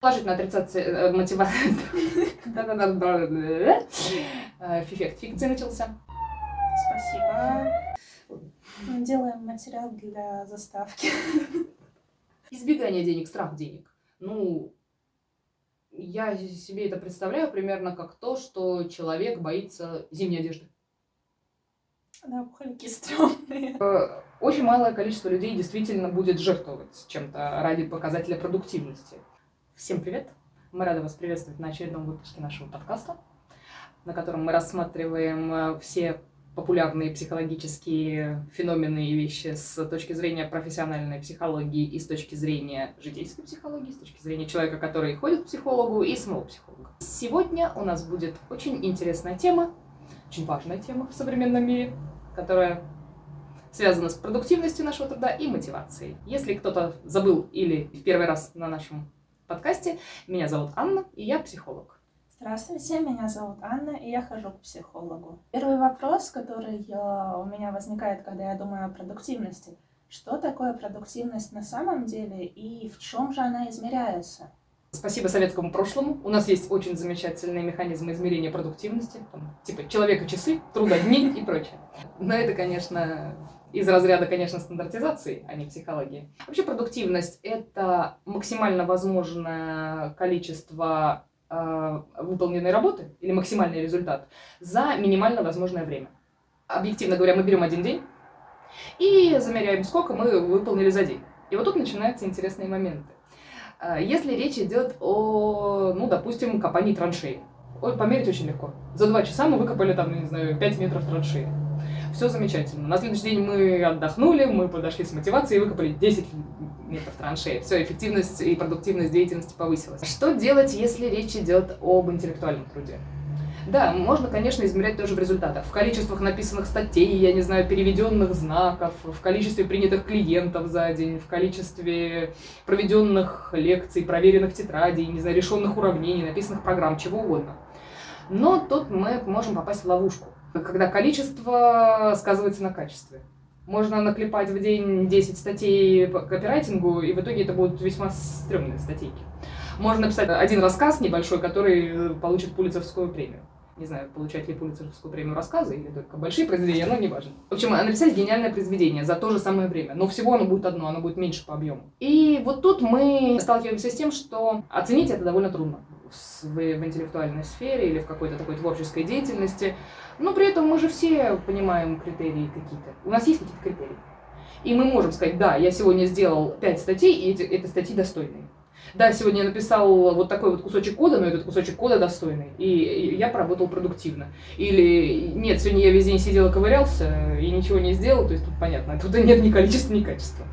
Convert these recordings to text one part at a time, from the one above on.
Положительно отрицаться мотивация. Эффект фикции начался. Спасибо. Мы делаем материал для заставки. Избегание денег, страх денег. Ну, я себе это представляю примерно как то, что человек боится зимней одежды. Да, пуховики стрёмные. Э, очень малое количество людей действительно будет жертвовать чем-то ради показателя продуктивности. Всем привет! Мы рады вас приветствовать на очередном выпуске нашего подкаста, на котором мы рассматриваем э, все популярные психологические феномены и вещи с точки зрения профессиональной психологии и с точки зрения житейской психологии, с точки зрения человека, который ходит к психологу и самого психолога. Сегодня у нас будет очень интересная тема, очень важная тема в современном мире, которая связана с продуктивностью нашего труда и мотивацией. Если кто-то забыл или в первый раз на нашем подкасте, меня зовут Анна, и я психолог. Здравствуйте, меня зовут Анна, и я хожу к психологу. Первый вопрос, который у меня возникает, когда я думаю о продуктивности. Что такое продуктивность на самом деле и в чем же она измеряется? Спасибо советскому прошлому. У нас есть очень замечательные механизмы измерения продуктивности, там, типа человека часы, труда дни и прочее. Но это, конечно, из разряда, конечно, стандартизации, а не психологии. Вообще продуктивность — это максимально возможное количество э, выполненной работы или максимальный результат за минимально возможное время. Объективно говоря, мы берем один день и замеряем, сколько мы выполнили за день. И вот тут начинаются интересные моменты. А, если речь идет о, ну, допустим, копании траншеи. Померить очень легко. За два часа мы выкопали там, не знаю, 5 метров траншеи. Все замечательно. На следующий день мы отдохнули, мы подошли с мотивацией и выкопали 10 метров траншеи. Все, эффективность и продуктивность деятельности повысилась. Что делать, если речь идет об интеллектуальном труде? Да, можно, конечно, измерять тоже в результатах. В количествах написанных статей, я не знаю, переведенных знаков, в количестве принятых клиентов за день, в количестве проведенных лекций, проверенных тетрадей, не знаю, решенных уравнений, написанных программ, чего угодно. Но тут мы можем попасть в ловушку, когда количество сказывается на качестве. Можно наклепать в день 10 статей по копирайтингу, и в итоге это будут весьма стрёмные статейки. Можно написать один рассказ небольшой, который получит Пулицерскую премию. Не знаю, получать ли Пулицерскую премию рассказы или только большие произведения, но не важно. В общем, написать гениальное произведение за то же самое время. Но всего оно будет одно, оно будет меньше по объему. И вот тут мы сталкиваемся с тем, что оценить это довольно трудно в, в интеллектуальной сфере или в какой-то такой творческой деятельности. Но при этом мы же все понимаем критерии какие-то. У нас есть какие-то критерии. И мы можем сказать, да, я сегодня сделал пять статей, и эти, эти статьи достойные да, сегодня я написал вот такой вот кусочек кода, но этот кусочек кода достойный, и я поработал продуктивно. Или нет, сегодня я весь день сидел и ковырялся, и ничего не сделал, то есть тут понятно, тут нет ни количества, ни качества.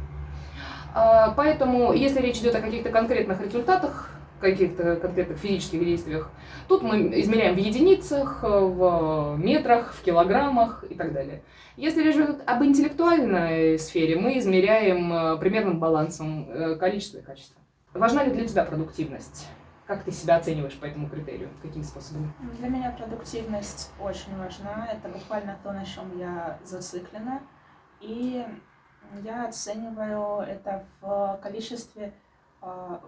А, поэтому, если речь идет о каких-то конкретных результатах, каких-то конкретных физических действиях, тут мы измеряем в единицах, в метрах, в килограммах и так далее. Если речь идет об интеллектуальной сфере, мы измеряем э, примерным балансом э, количества и качества. Важна ли для тебя продуктивность? Как ты себя оцениваешь по этому критерию? Какими способами? Для меня продуктивность очень важна. Это буквально то, на чем я зациклена. И я оцениваю это в количестве э,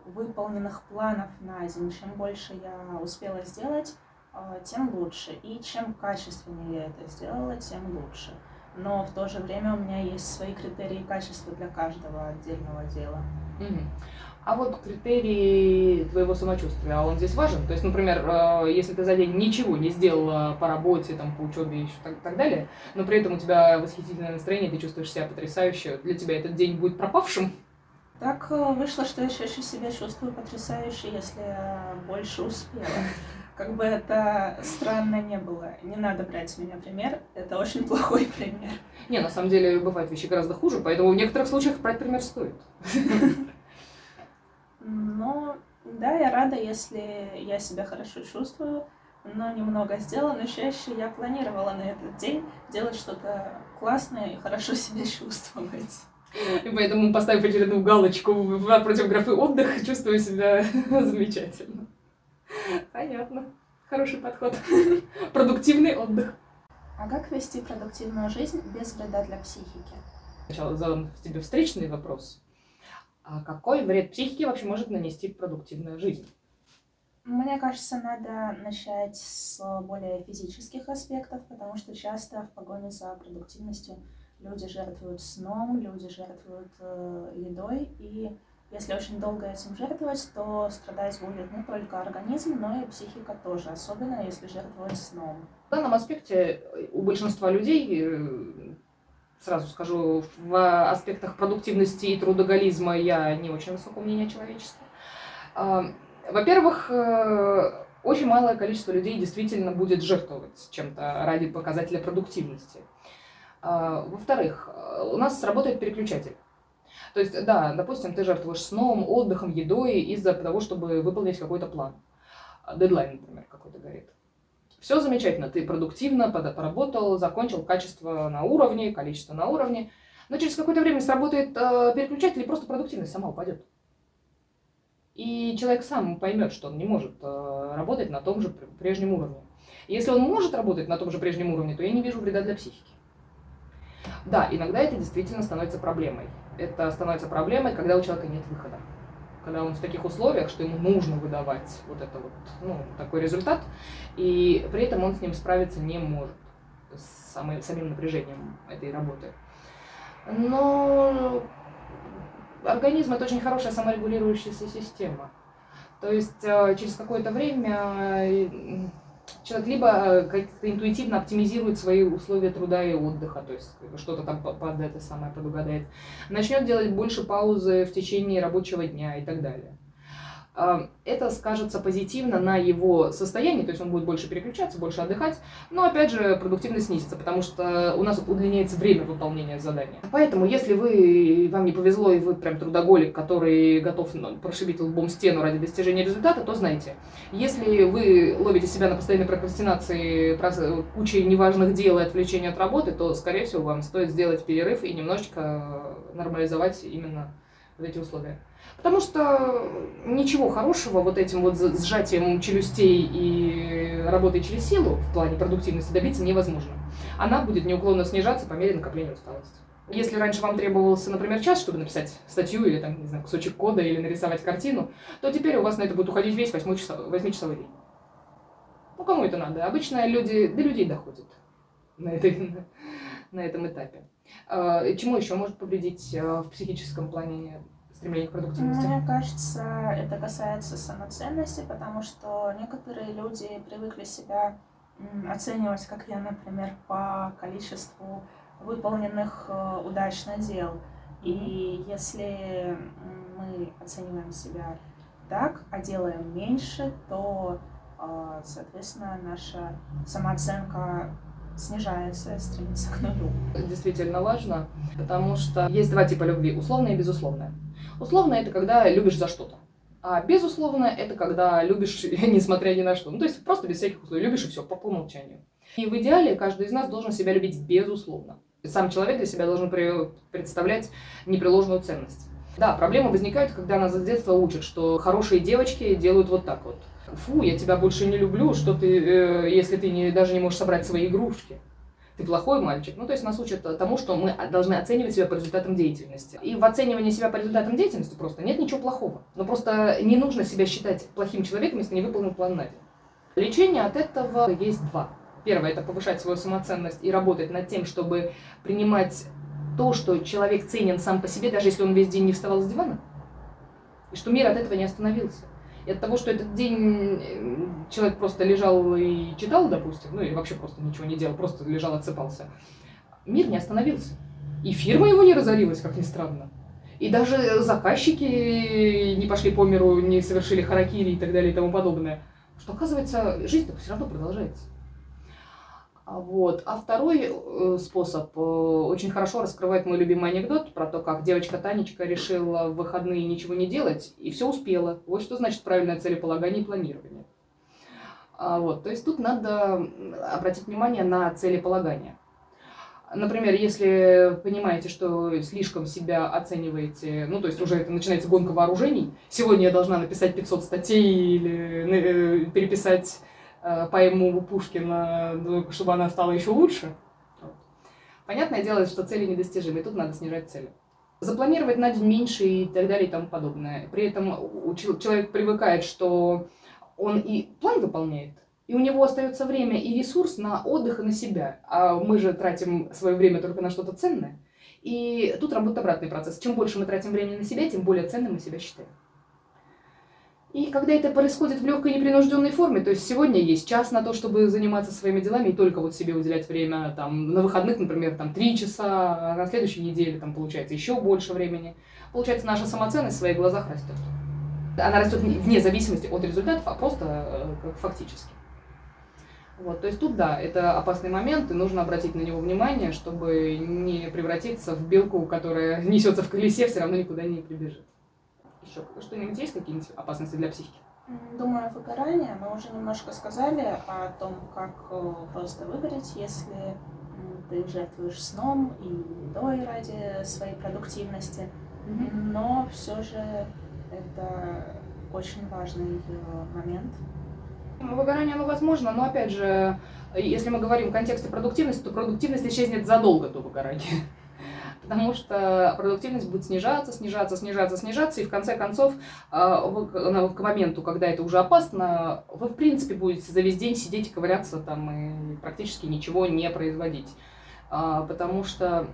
выполненных планов на день. Чем больше я успела сделать, э, тем лучше. И чем качественнее я это сделала, тем лучше. Но в то же время у меня есть свои критерии качества для каждого отдельного дела. Угу. А вот критерий твоего самочувствия, а он здесь важен? То есть, например, э, если ты за день ничего не сделала по работе, там, по учебе и так, так далее, но при этом у тебя восхитительное настроение, ты чувствуешь себя потрясающе, для тебя этот день будет пропавшим? Так э, вышло, что я чаще себя чувствую потрясающе, если я больше успела. Как бы это странно не было. Не надо брать с меня пример. Это очень плохой пример. Не, на самом деле бывают вещи гораздо хуже, поэтому в некоторых случаях брать пример стоит. Но да, я рада, если я себя хорошо чувствую, но немного сделала, но чаще я планировала на этот день делать что-то классное и хорошо себя чувствовать. И поэтому, поставив очередную галочку против графы отдых, чувствую себя замечательно. Понятно. Хороший подход. Продуктивный отдых. А как вести продуктивную жизнь без вреда для психики? Сначала задам тебе встречный вопрос. А какой вред психике вообще может нанести продуктивная жизнь? Мне кажется, надо начать с более физических аспектов, потому что часто в погоне за продуктивностью люди жертвуют сном, люди жертвуют э, едой, и если очень долго этим жертвовать, то страдать будет не только организм, но и психика тоже, особенно если жертвовать сном. В данном аспекте у большинства людей, э, сразу скажу, в аспектах продуктивности и трудоголизма я не очень высокого мнения человечества. А, во-первых, э, очень малое количество людей действительно будет жертвовать чем-то ради показателя продуктивности. А, во-вторых, у нас работает переключатель. То есть, да, допустим, ты жертвуешь сном, отдыхом, едой из-за того, чтобы выполнить какой-то план. Дедлайн, например, какой-то горит. Все замечательно, ты продуктивно поработал, закончил качество на уровне, количество на уровне, но через какое-то время сработает э, переключатель, и просто продуктивность сама упадет. И человек сам поймет, что он не может э, работать на том же прежнем уровне. Если он может работать на том же прежнем уровне, то я не вижу вреда для психики. Да, иногда это действительно становится проблемой. Это становится проблемой, когда у человека нет выхода. Когда он в таких условиях, что ему нужно выдавать вот это вот, ну, такой результат, и при этом он с ним справиться не может, с самым, самим напряжением этой работы. Но организм это очень хорошая саморегулирующаяся система. То есть э, через какое-то время человек либо э, как-то интуитивно оптимизирует свои условия труда и отдыха, то есть что-то там под это самое предугадает, начнет делать больше паузы в течение рабочего дня и так далее. Это скажется позитивно на его состоянии, то есть он будет больше переключаться, больше отдыхать, но опять же продуктивность снизится, потому что у нас удлиняется время выполнения задания. Поэтому, если вы, вам не повезло и вы прям трудоголик, который готов ну, прошибить лбом стену ради достижения результата, то знайте, если вы ловите себя на постоянной прокрастинации, кучей неважных дел и отвлечения от работы, то, скорее всего, вам стоит сделать перерыв и немножечко нормализовать именно вот эти условия. Потому что ничего хорошего вот этим вот сжатием челюстей и работой через силу в плане продуктивности добиться невозможно. Она будет неуклонно снижаться по мере накопления усталости. Если раньше вам требовался, например, час, чтобы написать статью или там, не знаю, кусочек кода или нарисовать картину, то теперь у вас на это будет уходить весь 8-часовой день. Ну, кому это надо? Обычно люди, до людей доходят на, этой, на этом этапе. А, чему еще может повредить а, в психическом плане стремление к продуктивности? Мне кажется, это касается самоценности, потому что некоторые люди привыкли себя оценивать, как я, например, по количеству выполненных э, удачно дел. И если мы оцениваем себя так, а делаем меньше, то, э, соответственно, наша самооценка снижается, стремится к нулю. Действительно важно, потому что есть два типа любви, условная и безусловная. Условно это когда любишь за что-то. А безусловно это когда любишь, несмотря ни на что. Ну, то есть просто без всяких условий. Любишь и все, по, по умолчанию. И в идеале каждый из нас должен себя любить безусловно. Сам человек для себя должен представлять непреложную ценность. Да, проблемы возникают, когда нас с детства учат, что хорошие девочки делают вот так вот. Фу, я тебя больше не люблю, что ты, э, если ты не, даже не можешь собрать свои игрушки ты плохой мальчик. Ну, то есть нас учат тому, что мы должны оценивать себя по результатам деятельности. И в оценивании себя по результатам деятельности просто нет ничего плохого. Но просто не нужно себя считать плохим человеком, если не выполнил план на день. Лечение от этого есть два. Первое – это повышать свою самоценность и работать над тем, чтобы принимать то, что человек ценен сам по себе, даже если он весь день не вставал с дивана. И что мир от этого не остановился. И от того, что этот день э, человек просто лежал и читал, допустим, ну или вообще просто ничего не делал, просто лежал, отсыпался, мир не остановился. И фирма его не разорилась, как ни странно. И даже заказчики не пошли по миру, не совершили харакири и так далее и тому подобное. Что оказывается, жизнь все равно продолжается. А вот. А второй э, способ э, очень хорошо раскрывает мой любимый анекдот про то, как девочка Танечка решила в выходные ничего не делать и все успела. Вот что значит правильное целеполагание и планирование. А вот. То есть тут надо обратить внимание на целеполагание. Например, если понимаете, что слишком себя оцениваете, ну, то есть уже это начинается гонка вооружений, сегодня я должна написать 500 статей или э, переписать поэму Пушкина, ну, чтобы она стала еще лучше. Понятное дело, что цели недостижимы, и тут надо снижать цели. запланировать на день меньше и так далее и тому подобное. При этом человек привыкает, что он и план выполняет, и у него остается время и ресурс на отдых и на себя. А мы же тратим свое время только на что-то ценное. И тут работает обратный процесс. Чем больше мы тратим времени на себя, тем более ценным мы себя считаем. И когда это происходит в легкой непринужденной форме, то есть сегодня есть час на то, чтобы заниматься своими делами и только вот себе уделять время, там, на выходных, например, там, три часа, а на следующей неделе, там, получается, еще больше времени. Получается, наша самоценность в своих глазах растет. Она растет вне зависимости от результатов, а просто э, фактически. Вот, то есть тут, да, это опасный момент, и нужно обратить на него внимание, чтобы не превратиться в белку, которая несется в колесе, все равно никуда не прибежит. Еще что-нибудь есть, какие-нибудь опасности для психики? Думаю, выгорание. Мы уже немножко сказали о том, как э, просто выгореть, если ты жертвуешь сном и едой ради своей продуктивности. Mm-hmm. Но все же это очень важный э, момент. Выгорание, оно возможно, но опять же, если мы говорим в контексте продуктивности, то продуктивность исчезнет задолго до выгорания потому что продуктивность будет снижаться, снижаться, снижаться, снижаться, и в конце концов, а, к моменту, когда это уже опасно, вы в принципе будете за весь день сидеть и ковыряться там и практически ничего не производить. А, потому что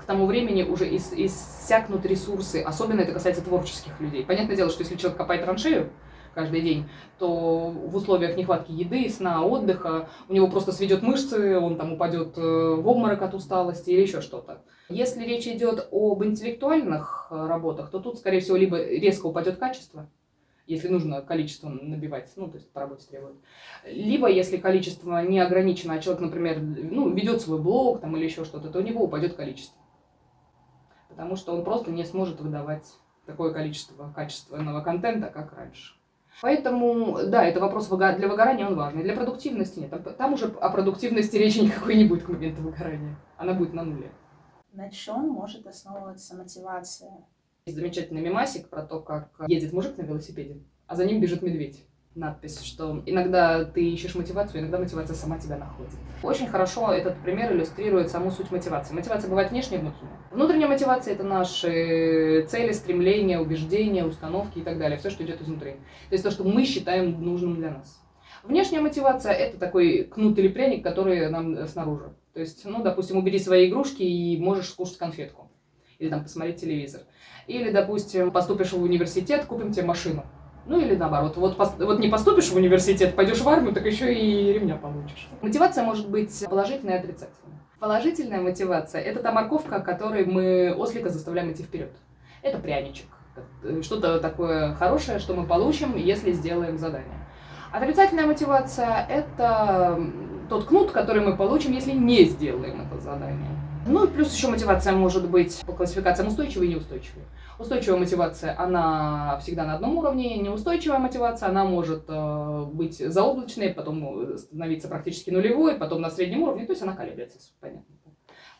к тому времени уже ис иссякнут ресурсы, особенно это касается творческих людей. Понятное дело, что если человек копает траншею, каждый день, то в условиях нехватки еды, сна, отдыха у него просто сведет мышцы, он там упадет э, в обморок от усталости или еще что-то. Если речь идет об интеллектуальных э, работах, то тут, скорее всего, либо резко упадет качество, если нужно количество набивать, ну, то есть по работе требует. Либо, если количество не ограничено, а человек, например, ну, ведет свой блог там, или еще что-то, то у него упадет количество. Потому что он просто не сможет выдавать такое количество качественного контента, как раньше. Поэтому, да, это вопрос для выгорания, он важный. Для продуктивности нет. Там уже о продуктивности речи никакой не будет к моменту выгорания. Она будет на нуле. На чем может основываться мотивация? Есть замечательный мемасик про то, как едет мужик на велосипеде, а за ним бежит медведь надпись, что иногда ты ищешь мотивацию, иногда мотивация сама тебя находит. Очень хорошо этот пример иллюстрирует саму суть мотивации. Мотивация бывает внешняя и внутренняя. Внутренняя мотивация – это наши цели, стремления, убеждения, установки и так далее. Все, что идет изнутри. То есть то, что мы считаем нужным для нас. Внешняя мотивация – это такой кнут или пряник, который нам снаружи. То есть, ну, допустим, убери свои игрушки и можешь скушать конфетку. Или там посмотреть телевизор. Или, допустим, поступишь в университет, купим тебе машину. Ну или наоборот, вот, вот не поступишь в университет, пойдешь в армию, так еще и ремня получишь. Мотивация может быть положительная и отрицательная. Положительная мотивация – это та морковка, которой мы ослика заставляем идти вперед. Это пряничек. Что-то такое хорошее, что мы получим, если сделаем задание. Отрицательная мотивация – это тот кнут, который мы получим, если не сделаем это задание. Ну и плюс еще мотивация может быть по классификациям устойчивой и неустойчивой. Устойчивая мотивация, она всегда на одном уровне, неустойчивая мотивация, она может э, быть заоблачной, потом становиться практически нулевой, потом на среднем уровне, то есть она колеблется, понятно.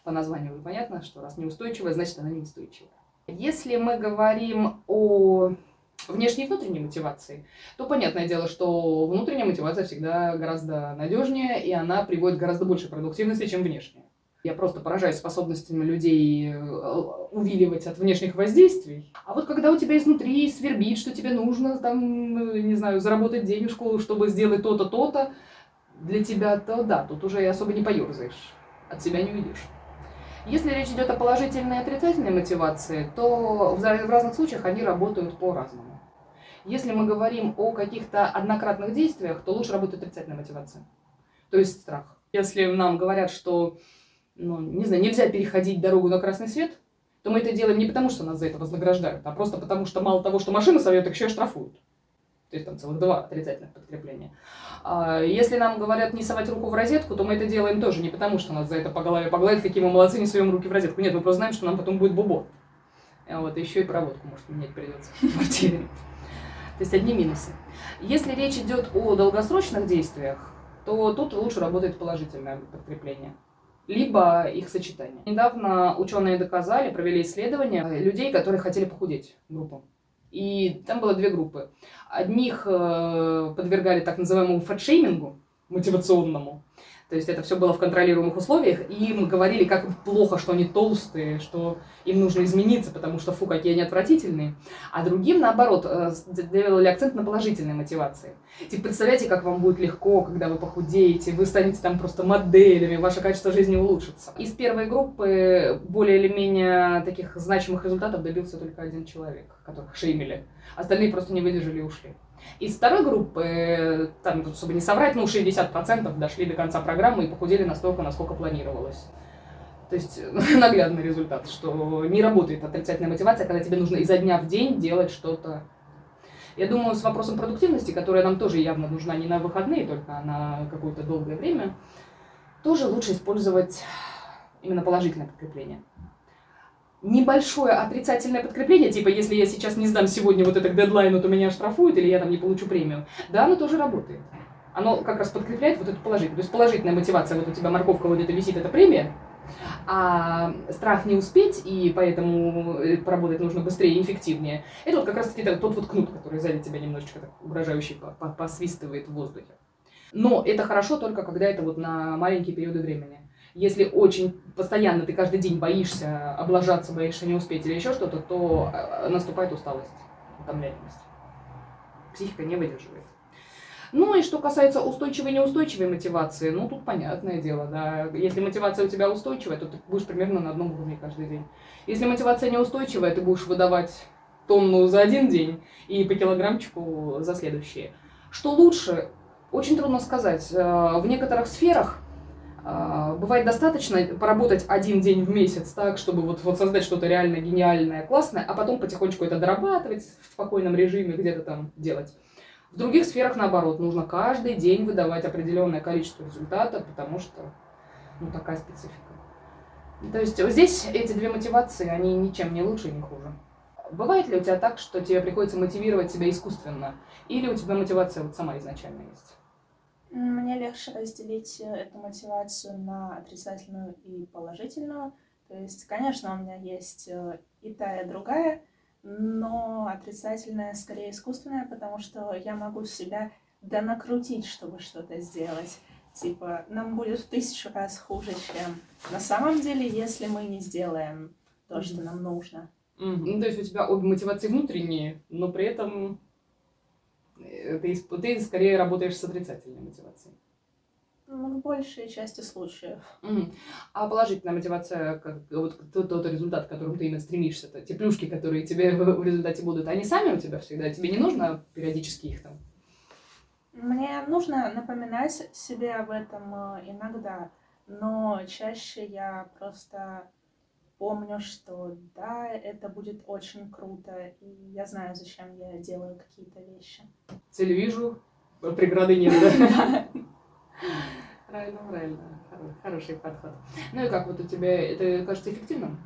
По названию понятно, что раз неустойчивая, значит она неустойчивая. Если мы говорим о внешней и внутренней мотивации, то понятное дело, что внутренняя мотивация всегда гораздо надежнее, и она приводит гораздо больше продуктивности, чем внешняя. Я просто поражаюсь способностями людей э, увиливать от внешних воздействий. А вот когда у тебя изнутри свербит, что тебе нужно, там, э, не знаю, заработать денежку, чтобы сделать то-то, то-то, для тебя, то да, тут уже и особо не поерзаешь, от себя не уйдешь. Если речь идет о положительной и отрицательной мотивации, то в разных случаях они работают по-разному. Если мы говорим о каких-то однократных действиях, то лучше работает отрицательная мотивация, то есть страх. Если нам говорят, что ну, не знаю, нельзя переходить дорогу на красный свет, то мы это делаем не потому, что нас за это вознаграждают, а просто потому, что мало того, что машина совет, так еще и штрафуют. То есть там целых два отрицательных подкрепления. А если нам говорят не совать руку в розетку, то мы это делаем тоже не потому, что нас за это по голове погладят, какие мы молодцы, не суем руки в розетку. Нет, мы просто знаем, что нам потом будет бубо. Вот, еще и проводку, может, менять придется в квартире. То есть одни минусы. Если речь идет о долгосрочных действиях, то тут лучше работает положительное подкрепление либо их сочетание. Недавно ученые доказали, провели исследования людей, которые хотели похудеть, группу. И там было две группы. Одних э, подвергали так называемому фэтшеймингу, мотивационному, То есть это все было в контролируемых условиях, и им говорили, как плохо, что они толстые, что им нужно измениться, потому что, фу, какие они отвратительные. А другим, наоборот, э, делали акцент на положительной мотивации. Типа, представляете, как вам будет легко, когда вы похудеете, вы станете там просто моделями, ваше качество жизни улучшится. Из первой группы более или менее таких значимых результатов добился только один человек, которых шеймили. Остальные просто не выдержали и ушли. Из второй группы, там, чтобы не соврать, ну, 60% дошли до конца программы и похудели настолько, насколько планировалось. То есть наглядный результат, что не работает отрицательная мотивация, когда тебе нужно изо дня в день делать что-то. Я думаю, с вопросом продуктивности, которая нам тоже явно нужна не на выходные, только на какое-то долгое время, тоже лучше использовать именно положительное подкрепление небольшое отрицательное подкрепление, типа, если я сейчас не сдам сегодня вот это к дедлайну, то меня штрафуют, или я там не получу премию, да, оно тоже работает. Оно как раз подкрепляет вот эту положительную. То есть положительная мотивация, вот у тебя морковка вот это висит, это премия, а страх не успеть, и поэтому э, поработать нужно быстрее и эффективнее. Это вот как раз таки тот вот кнут, который сзади тебя немножечко так угрожающе посвистывает в воздухе. Но это хорошо только когда это вот на маленькие периоды времени. Если очень постоянно ты каждый день боишься облажаться, боишься не успеть или еще что-то, то э, наступает усталость, утомляемость. Психика не выдерживает. Ну и что касается устойчивой и неустойчивой мотивации, ну тут понятное дело, да. Если мотивация у тебя устойчивая, то ты будешь примерно на одном уровне каждый день. Если мотивация неустойчивая, ты будешь выдавать тонну за один день и по килограммчику за следующие. Что лучше, очень трудно сказать. Э, в некоторых сферах бывает достаточно поработать один день в месяц так, чтобы вот, вот создать что-то реально гениальное, классное, а потом потихонечку это дорабатывать в спокойном режиме, где-то там делать. В других сферах, наоборот, нужно каждый день выдавать определенное количество результата, потому что ну, такая специфика. То есть здесь эти две мотивации, они ничем не лучше, не хуже. Бывает ли у тебя так, что тебе приходится мотивировать себя искусственно? Или у тебя мотивация вот сама изначально есть? Мне легче разделить э, эту мотивацию на отрицательную и положительную. То есть, конечно, у меня есть э, и та, и другая, но отрицательная скорее искусственная, потому что я могу себя донакрутить, чтобы что-то сделать. Типа, нам будет в тысячу раз хуже, чем на самом деле, если мы не сделаем то, что нам нужно. Mm-hmm. Ну, то есть у тебя обе мотивации внутренние, но при этом ты, ты скорее работаешь с отрицательной мотивацией. Ну, в большей части случаев. Угу. А положительная мотивация, как, вот тот, тот результат, к которому ты именно стремишься, то, те плюшки, которые тебе в результате будут, они сами у тебя всегда? Тебе не нужно периодически их там? Мне нужно напоминать себе об этом э, иногда, но чаще я просто помню, что да, это будет очень круто, и я знаю, зачем я делаю какие-то вещи. Цель вижу, преграды нет? Правильно, правильно. Хороший подход. Ну и как вот у тебя, это кажется эффективным?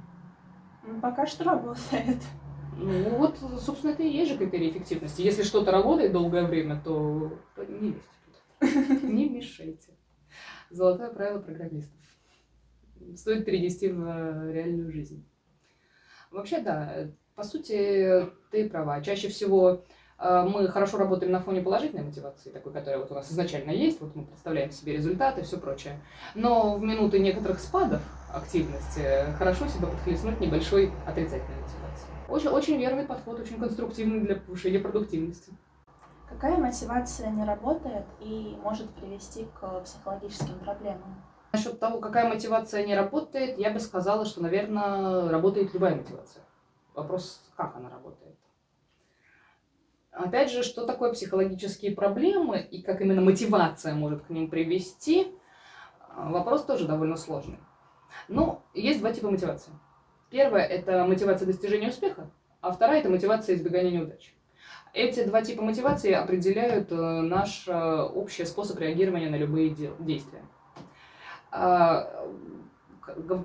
Пока что работает. Ну вот, собственно, это и есть же критерий эффективности. Если что-то работает долгое время, то, не лезьте туда. Не мешайте. Золотое правило программистов стоит перенести в реальную жизнь. Вообще, да, по сути, ты права. Чаще всего э, мы хорошо работаем на фоне положительной мотивации, такой, которая вот у нас изначально есть, вот мы представляем себе результаты и все прочее. Но в минуты некоторых спадов активности хорошо себя подхлестнуть небольшой отрицательной мотивацией. Очень, очень верный подход, очень конструктивный для повышения продуктивности. Какая мотивация не работает и может привести к психологическим проблемам? Насчет того, какая мотивация не работает, я бы сказала, что, наверное, работает любая мотивация. Вопрос, как она работает. Опять же, что такое психологические проблемы и как именно мотивация может к ним привести, вопрос тоже довольно сложный. Но есть два типа мотивации. Первая – это мотивация достижения успеха, а вторая – это мотивация избегания неудач. Эти два типа мотивации определяют э, наш э, общий способ реагирования на любые действия. А,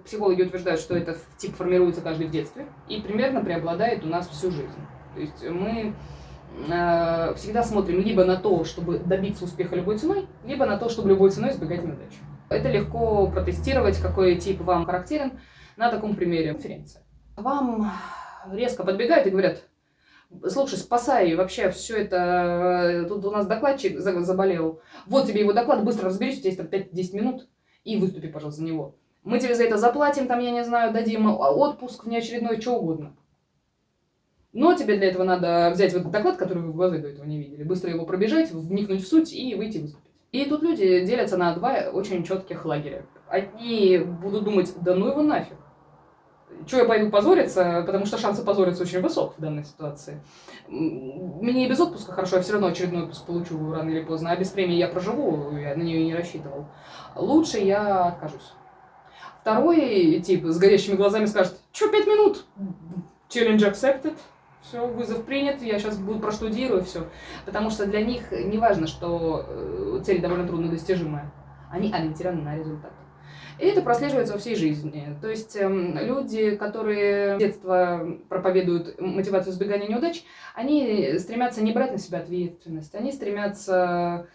психологи утверждают, что этот тип формируется каждый в детстве и примерно преобладает у нас всю жизнь. То есть мы э, всегда смотрим либо на то, чтобы добиться успеха любой ценой, либо на то, чтобы любой ценой избегать неудач. Это легко протестировать, какой тип вам характерен на таком примере конференции. Вам резко подбегают и говорят, слушай, спасай, вообще все это, э, тут у нас докладчик заболел, вот тебе его доклад, быстро разберись, у тебя есть там 5-10 минут, и выступи, пожалуйста, за него. Мы тебе за это заплатим, там, я не знаю, дадим отпуск внеочередной, что угодно. Но тебе для этого надо взять вот доклад, который вы в глаза до этого не видели, быстро его пробежать, вникнуть в суть и выйти выступить. И тут люди делятся на два очень четких лагеря. Одни будут думать, да ну его нафиг. Чего я пойду позориться, потому что шансы позориться очень высок в данной ситуации. Мне и без отпуска хорошо, я все равно очередной отпуск получу рано или поздно, а без премии я проживу, я на нее не рассчитывал. Лучше я откажусь. Второй тип с горящими глазами скажет, что, пять минут? Challenge accepted. Все, вызов принят, я сейчас буду проштудирую, все. Потому что для них не важно, что э, цель довольно трудно достижимая. Они ориентированы на результат. И это прослеживается во всей жизни. То есть эм, люди, которые с детства проповедуют мотивацию избегания неудач, они стремятся не брать на себя ответственность, они стремятся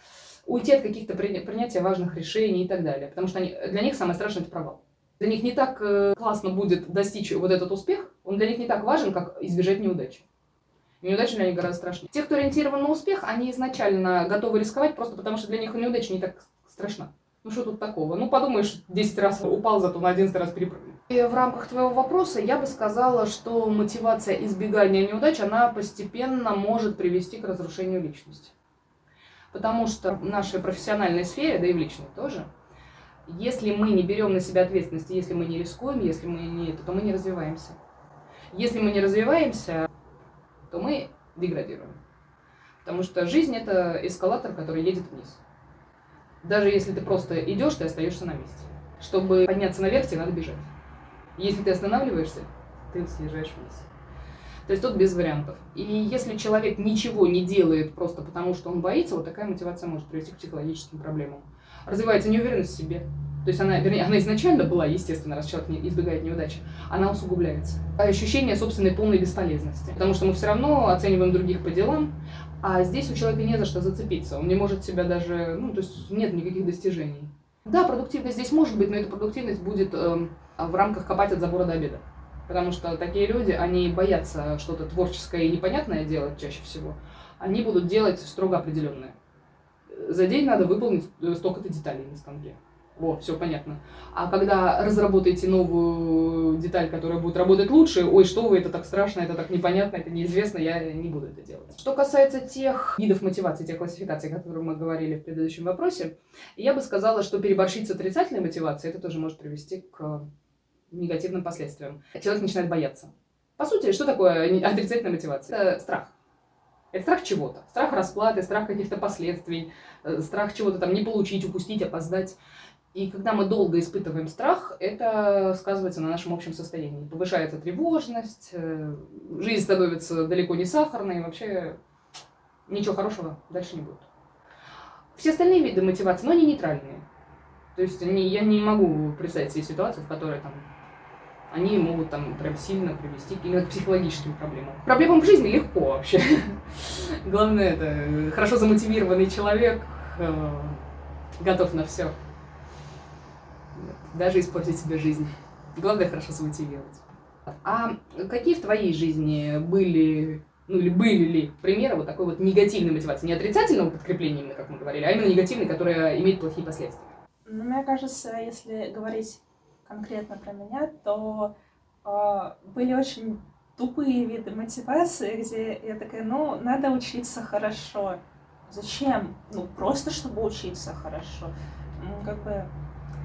уйти от каких-то принятия важных решений и так далее. Потому что они, для них самое страшное – это провал. Для них не так э, классно будет достичь вот этот успех, он для них не так важен, как избежать неудачи. Неудачи для них гораздо страшнее. Те, кто ориентирован на успех, они изначально готовы рисковать просто потому, что для них неудача не так страшна. Ну что тут такого? Ну подумаешь, 10 раз упал, зато на 11 раз перепрыгнул. И в рамках твоего вопроса я бы сказала, что мотивация избегания неудач, она постепенно может привести к разрушению личности. Потому что в нашей профессиональной сфере, да и в личной тоже, если мы не берем на себя ответственность, если мы не рискуем, если мы не это, то мы не развиваемся. Если мы не развиваемся, то мы деградируем. Потому что жизнь это эскалатор, который едет вниз. Даже если ты просто идешь, ты остаешься на месте. Чтобы подняться наверх, тебе надо бежать. Если ты останавливаешься, ты съезжаешь вниз. То есть тут без вариантов. И если человек ничего не делает просто потому, что он боится, вот такая мотивация может привести к психологическим проблемам. Развивается неуверенность в себе. То есть она, вернее, она изначально была, естественно, раз человек не, избегает неудачи, она усугубляется. Ощущение собственной полной бесполезности. Потому что мы все равно оцениваем других по делам, а здесь у человека не за что зацепиться. Он не может себя даже, ну, то есть нет никаких достижений. Да, продуктивность здесь может быть, но эта продуктивность будет э, в рамках копать от забора до обеда. Потому что такие люди, они боятся что-то творческое и непонятное делать чаще всего. Они будут делать строго определенное. За день надо выполнить столько-то деталей на станке. О, все понятно. А когда разработаете новую деталь, которая будет работать лучше, ой, что вы, это так страшно, это так непонятно, это неизвестно, я не буду это делать. Что касается тех видов мотивации, тех классификаций, о которых мы говорили в предыдущем вопросе, я бы сказала, что переборщить с отрицательной мотивацией, это тоже может привести к негативным последствиям. Человек начинает бояться. По сути, что такое отрицательная мотивация? Это страх. Это страх чего-то. Страх расплаты, страх каких-то последствий, э, страх чего-то там не получить, упустить, опоздать. И когда мы долго испытываем страх, это сказывается на нашем общем состоянии. Повышается тревожность, э, жизнь становится далеко не сахарной, и вообще ничего хорошего дальше не будет. Все остальные виды мотивации, но они нейтральные. То есть они, я не могу представить себе ситуацию, в которой там они могут там прям сильно привести именно к психологическим проблемам. Проблемам в жизни легко вообще. Главное, это хорошо замотивированный человек, э, готов на все даже испортить себе жизнь. Главное хорошо замотивировать. А какие в твоей жизни были, ну или были ли примеры вот такой вот негативной мотивации? Не отрицательного подкрепления, именно как мы говорили, а именно негативной, которая имеет плохие последствия? Ну, мне кажется, если говорить конкретно про меня, то э, были очень тупые виды мотивации, где я такая, ну, надо учиться хорошо. Зачем? Ну, просто чтобы учиться хорошо. Ну, как бы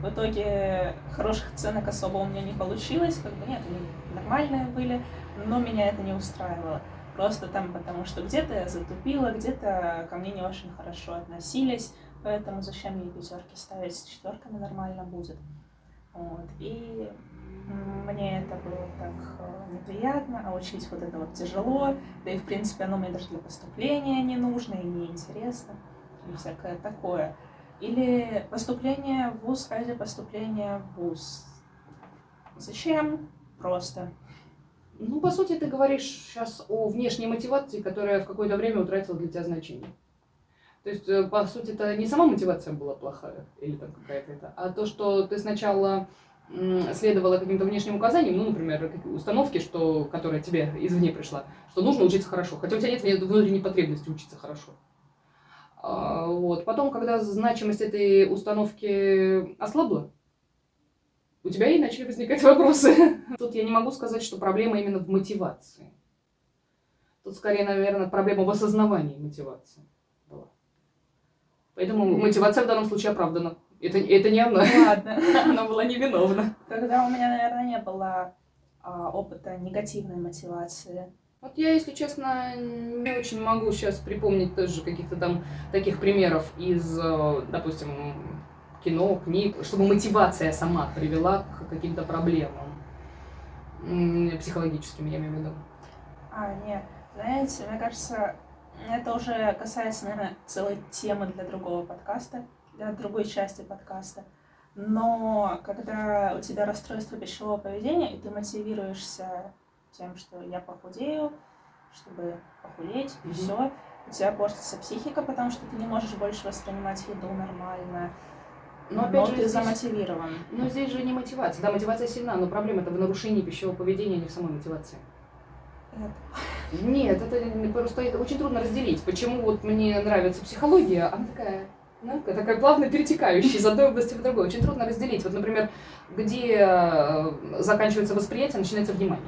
в итоге хороших оценок особо у меня не получилось, как бы нет, они нормальные были, но меня это не устраивало. Просто там, потому что где-то я затупила, где-то ко мне не очень хорошо относились, поэтому зачем мне пятерки ставить, с четверками нормально будет. Вот. И мне это было так э, неприятно, а учить вот это вот тяжело, да и в принципе оно мне даже для поступления не нужно и неинтересно, и всякое такое. Или поступление в ВУЗ ради поступления в ВУЗ. Зачем? Просто. Ну, по сути, ты говоришь сейчас о внешней мотивации, которая в какое-то время утратила для тебя значение. То есть, э, по сути, это не сама мотивация была плохая, или там какая-то это, а то, что ты сначала следовала каким-то внешним указаниям, ну, например, установки, что, которая тебе извне пришла, что нужно учиться хорошо, хотя у тебя нет внутренней потребности учиться хорошо. А, вот. Потом, когда значимость этой установки ослабла, У тебя и начали возникать вопросы. Тут я не могу сказать, что проблема именно в мотивации. Тут скорее, наверное, проблема в осознавании мотивации была. Поэтому мотивация в данном случае оправдана. Это, это не она. Ладно. Она была невиновна. Тогда у меня, наверное, не было а, опыта негативной мотивации. Вот я, если честно, не очень могу сейчас припомнить тоже каких-то там таких примеров из, э, допустим, кино, книг, чтобы мотивация сама привела к каким-то проблемам психологическим, я имею в виду. А, нет. Знаете, мне кажется, это уже касается, наверное, целой темы для другого подкаста, для другой части подкаста. Но когда у тебя расстройство пищевого поведения, и ты мотивируешься тем, что я похудею, чтобы похудеть, и Мгм. все, у тебя портится психика, потому что ты не можешь больше воспринимать еду нормально. Но Но, опять же, ты здесь- замотивирован. Но здесь же не мотивация. Да, мотивация сильна, но проблема это в нарушении пищевого поведения, а не в самой мотивации. Это- Нет, это просто это очень трудно разделить. Почему вот мне нравится психология, она такая, наука, такая плавно перетекающая из одной области в другую. Очень трудно разделить. Вот, например, где э, заканчивается восприятие, начинается внимание.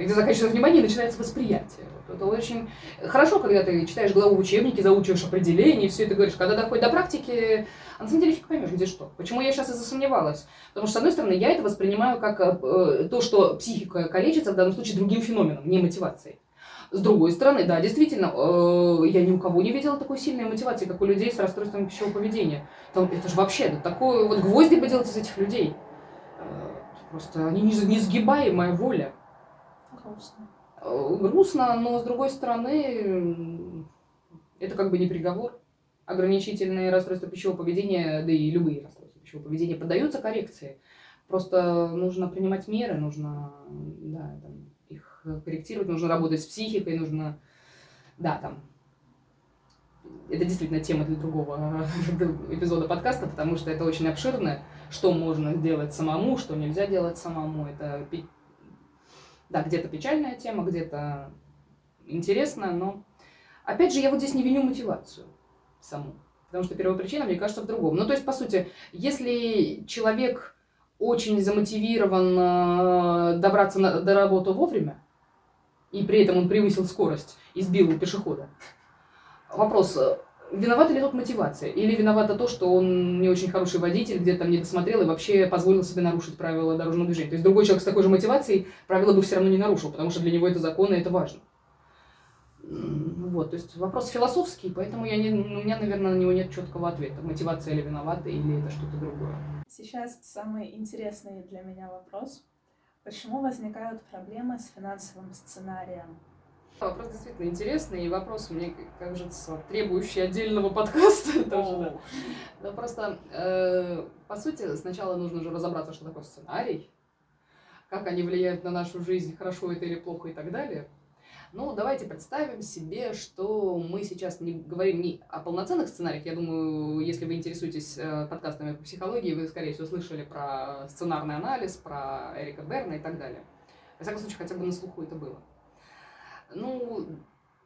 И Где заканчивается внимание, начинается восприятие. Это очень хорошо, когда ты читаешь главу в учебнике, заучиваешь определение, все это говоришь. Когда доходит до практики, а на самом деле фиг поймешь, где что. Почему я сейчас и засомневалась? Потому что, с одной стороны, я это воспринимаю как э, то, что психика калечится, в данном случае, другим феноменом, не мотивацией. С другой стороны, да, действительно, э, я ни у кого не видела такой сильной мотивации, как у людей с расстройством пищевого поведения. Там, это же вообще, да, такое, вот гвозди бы делать из этих людей. Э, просто они не- несгибаемая воля. Грустно. Э, Грустно, но с другой стороны, это как бы не приговор. Ограничительные расстройства пищевого поведения, да и любые расстройства пищевого поведения поддаются коррекции. Просто нужно принимать меры, нужно да, там, их корректировать, нужно работать с психикой, нужно, да, там, это действительно тема для другого эпизода подкаста, потому что это очень обширно, что можно сделать самому, что нельзя делать самому. Это да, где-то печальная тема, где-то интересная, но опять же, я вот здесь не виню мотивацию саму. Потому что первая мне кажется, в другом. Ну, то есть, по сути, если человек очень замотивирован э, добраться на- до работы вовремя, и при этом он превысил скорость и сбил пешехода, вопрос, э, виновата ли тут мотивация? Или виновата то, что он не очень хороший водитель, где-то там не досмотрел и вообще позволил себе нарушить правила дорожного движения? То есть другой человек с такой же мотивацией правила бы все равно не нарушил, потому что для него это закон и это важно. Вот, то есть вопрос философский, поэтому я не, у меня, наверное, на него нет четкого ответа. Мотивация ли виновата, или это что-то другое. Сейчас самый интересный для меня вопрос. Почему возникают проблемы с финансовым сценарием? Вопрос действительно интересный, и вопрос, мне кажется, требующий отдельного подкаста тоже, да. Но просто, э, по сути, сначала нужно же разобраться, что такое сценарий, как они влияют на нашу жизнь, хорошо это или плохо и так далее. Ну, давайте представим себе, что мы сейчас не говорим не о полноценных сценариях. Я думаю, если вы интересуетесь э, подкастами по психологии, вы, скорее всего, слышали про сценарный анализ, про Эрика Берна и так далее. Во всяком случае, хотя бы на слуху это было. Ну,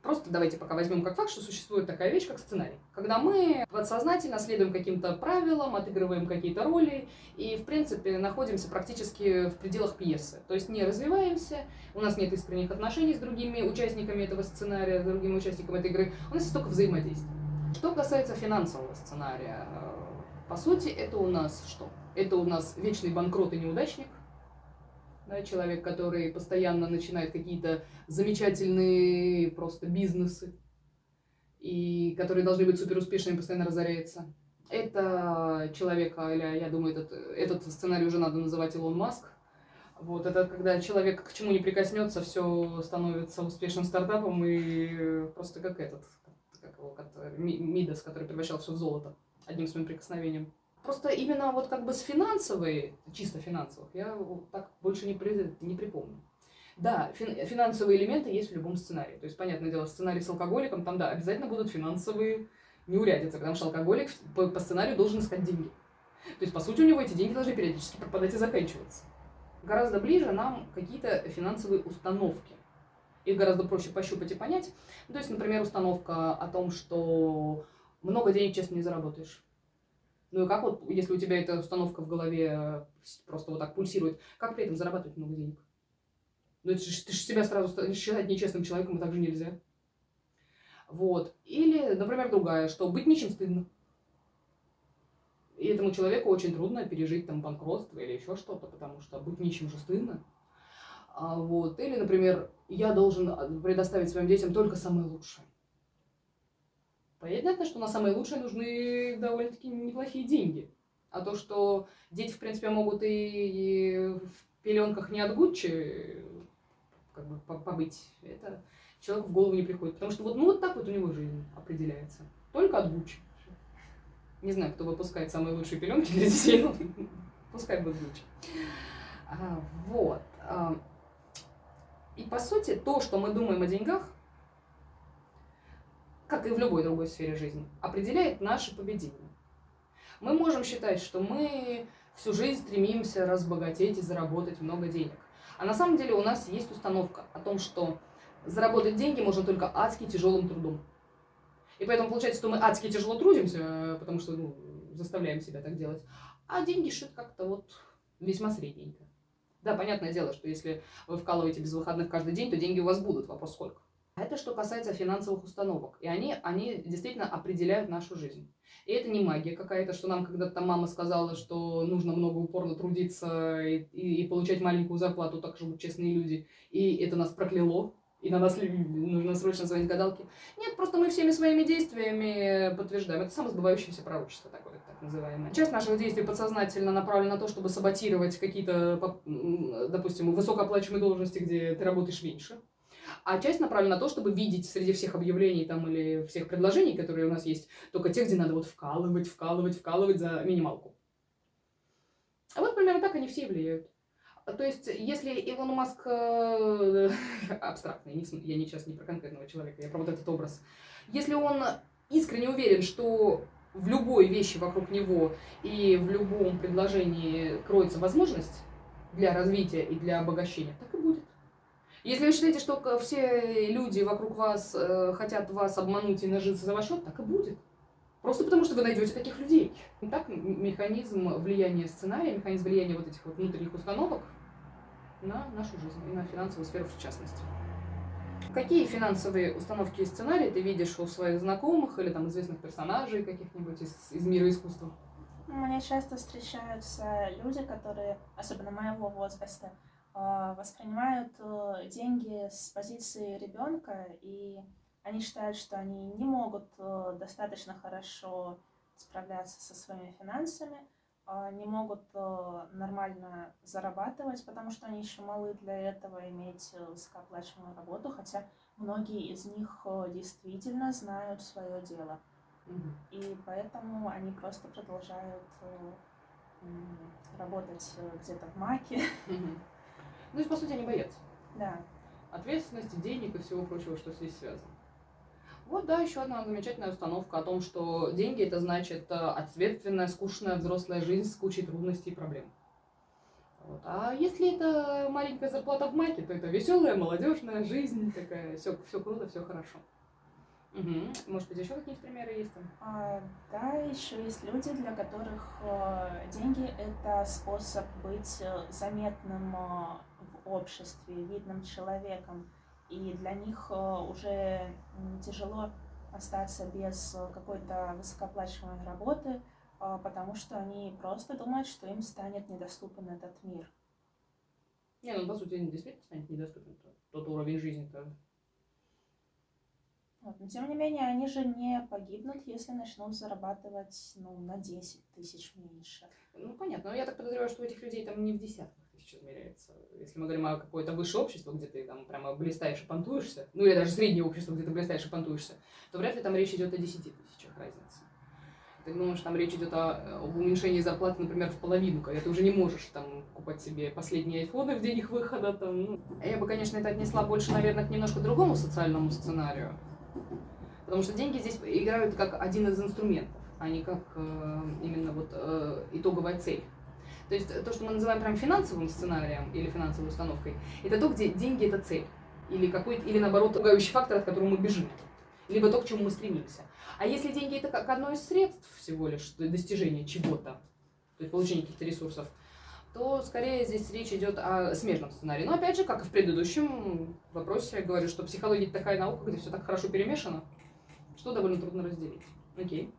просто давайте пока возьмем как факт, что существует такая вещь, как сценарий. Когда мы подсознательно следуем каким-то правилам, отыгрываем какие-то роли и, в принципе, находимся практически в пределах пьесы. То есть не развиваемся, у нас нет искренних отношений с другими участниками этого сценария, с другими участниками этой игры, у нас есть только взаимодействие. Что касается финансового сценария, э, по сути, это у нас что? Это у нас вечный банкрот и неудачник, да, человек, который постоянно начинает какие-то замечательные просто бизнесы, и которые должны быть супер успешными, постоянно разоряется. Это человек, а, или я думаю, этот, этот сценарий уже надо называть Илон Маск. Вот, это когда человек к чему не прикоснется, все становится успешным стартапом и просто как этот, как его, как Ми- Мидас, который превращал все в золото одним своим прикосновением. Просто именно вот как бы с финансовой, чисто финансовых, я вот так больше не, при- не припомню. Да, фин- финансовые элементы есть в любом сценарии. То есть, понятное дело, сценарий с алкоголиком, там, да, обязательно будут финансовые неурядицы, потому что алкоголик по, по сценарию должен искать деньги. То есть, по сути, у него эти деньги должны периодически пропадать и заканчиваться. Гораздо ближе нам какие-то финансовые установки. Их гораздо проще пощупать и понять. Ну, То есть, например, установка о том, что много денег честно не заработаешь. Ну и как вот, если у тебя эта установка в голове э, просто вот так пульсирует, как при этом зарабатывать много денег? Ну это же, ты же себя сразу считать нечестным человеком, и так же нельзя. Вот. Или, например, другая, что быть ничем стыдно. И этому человеку очень трудно пережить там банкротство или еще что-то, потому что быть ничем же стыдно. А, вот. Или, например, я должен а, предоставить своим детям только самое лучшее. Понятно, что на самое лучшее нужны довольно-таки неплохие деньги. А то, что дети, в принципе, могут и, и в пеленках не от Гуччи как бы, побыть, это человеку в голову не приходит. Потому что вот, ну, вот так вот у него жизнь определяется. Только от Гуччи. Не знаю, кто выпускает самые лучшие пеленки для детей, но пускай будет Гуччи. А, вот. А, и по сути, то, что мы думаем о деньгах, как и в любой другой сфере жизни, определяет наше поведение. Мы можем считать, что мы всю жизнь стремимся разбогатеть и заработать много денег. А на самом деле у нас есть установка о том, что заработать деньги можно только адски тяжелым трудом. И поэтому получается, что мы адски тяжело трудимся, потому что ну, заставляем себя так делать. А деньги шит как-то вот весьма средненько. Да, понятное дело, что если вы вкалываете без выходных каждый день, то деньги у вас будут. Вопрос сколько? Это что касается финансовых установок. И они, они действительно определяют нашу жизнь. И это не магия какая-то, что нам когда-то мама сказала, что нужно много упорно трудиться и, и, и получать маленькую зарплату, так живут честные люди. И это нас прокляло, и на нас нужно срочно звонить гадалке. Нет, просто мы всеми своими действиями подтверждаем. Это самосбывающееся пророчество такое, так называемое. Часть наших действий подсознательно направлена на то, чтобы саботировать какие-то, допустим, высокооплачиваемые должности, где ты работаешь меньше а часть направлена на то, чтобы видеть среди всех объявлений там или всех предложений, которые у нас есть, только те, где надо вот вкалывать, вкалывать, вкалывать за минималку. А вот примерно так они все влияют. То есть, если Илон Маск э, абстрактный, я не сейчас не про конкретного человека, я про вот этот образ, если он искренне уверен, что в любой вещи вокруг него и в любом предложении кроется возможность для развития и для обогащения, так и будет. Если вы считаете, что все люди вокруг вас э, хотят вас обмануть и нажиться за ваш счет, так и будет. Просто потому, что вы найдете таких людей. Так, механизм влияния сценария, механизм влияния вот этих вот внутренних установок на нашу жизнь и на финансовую сферу в частности. Какие финансовые установки и сценарии ты видишь у своих знакомых или там известных персонажей каких-нибудь из, из мира искусства? Мне часто встречаются люди, которые, особенно моего возраста, воспринимают э, деньги с позиции ребенка, и они считают, что они не могут э, достаточно хорошо справляться со своими финансами, а, не могут э, нормально зарабатывать, потому что они еще малы для этого, иметь высокооплачиваемую работу, хотя многие из них действительно знают свое дело. И поэтому они просто продолжают работать где-то в маке. Ну, то есть, по сути, они боятся. Да. Ответственности, денег и всего прочего, что здесь связано. Вот, да, еще одна замечательная установка о том, что деньги это значит э, ответственная, скучная взрослая жизнь с кучей трудностей и проблем. Вот. А если это маленькая зарплата в маке, то это веселая, молодежная жизнь, такая, все, все круто, все хорошо. Угу. Может быть, еще какие-нибудь примеры есть там? А, да, еще есть люди, для которых э, деньги это способ быть э, заметным обществе, видным человеком. И для них э, уже тяжело остаться без какой-то высокооплачиваемой работы, э, потому что они просто думают, что им станет недоступен этот мир. Не, ну по сути, действительно станет недоступен тот уровень жизни-то, вот. Но тем не менее, они же не погибнут, если начнут зарабатывать ну, на 10 тысяч меньше. Ну, понятно. Но я так подозреваю, что у этих людей там не в десятках тысяч измеряется. Если мы говорим о какое-то высшее общество, где ты там прямо блистаешь и понтуешься, ну или даже среднее общество, где ты блистаешь и понтуешься, то вряд ли там речь идет о 10 тысячах разницы. Ты думаешь, там речь идет о, об уменьшении зарплаты, например, в половину, когда ты уже не можешь там покупать себе последние айфоны в день их выхода. Там, ну. Я бы, конечно, это отнесла больше, наверное, к немножко другому социальному сценарию. Потому что деньги здесь играют как один из инструментов, а не как э, именно вот э, итоговая цель. То есть то, что мы называем прям финансовым сценарием или финансовой установкой, это то, где деньги это цель. Или какой или наоборот пугающий фактор, от которого мы бежим. либо то, к чему мы стремимся. А если деньги это как одно из средств всего лишь достижения чего-то, то есть получения каких-то ресурсов, то скорее здесь речь идет о смежном сценарии. Но опять же, как и в предыдущем вопросе, я говорю, что психология это такая наука, где все так хорошо перемешано, что довольно трудно разделить. Окей.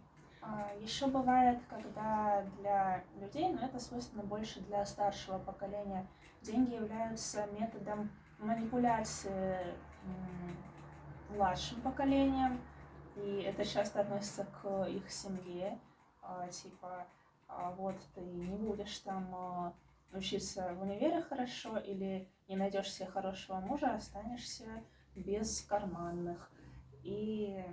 А, Еще бывает, когда для людей, но это свойственно больше для старшего поколения, деньги являются методом манипуляции младшим поколением, и это часто относится к их семье, а, типа, а, вот ты не будешь там учиться в универе хорошо или не найдешь себе хорошего мужа, останешься без карманных. И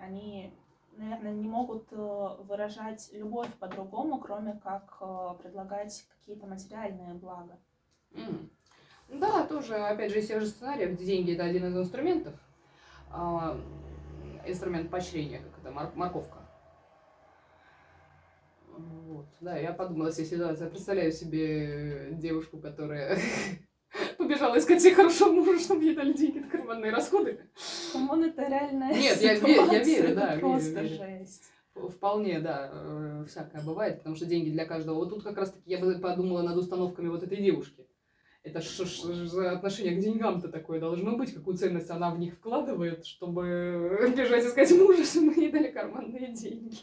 они наверное, не могут э, выражать любовь по-другому, кроме как э, предлагать какие-то материальные блага. Mm. Да, тоже, опять же, из тех же сценариев, где деньги это один из инструментов, а, инструмент поощрения, как это, мор- морковка. Вот. Да, я подумала, если ситуация, представляю себе девушку, которая побежала искать себе хорошего мужа, чтобы ей дали деньги на карманные расходы. Come on, это реальная Нет, я, верю, я верю, да. Просто верю, жесть. Вполне, да, э, всякое бывает, потому что деньги для каждого. Вот тут как раз-таки я бы подумала над установками вот этой девушки. Это что ж за отношение к деньгам-то такое должно быть? Какую ценность она в них вкладывает, чтобы бежать искать мужа, чтобы ей дали карманные деньги?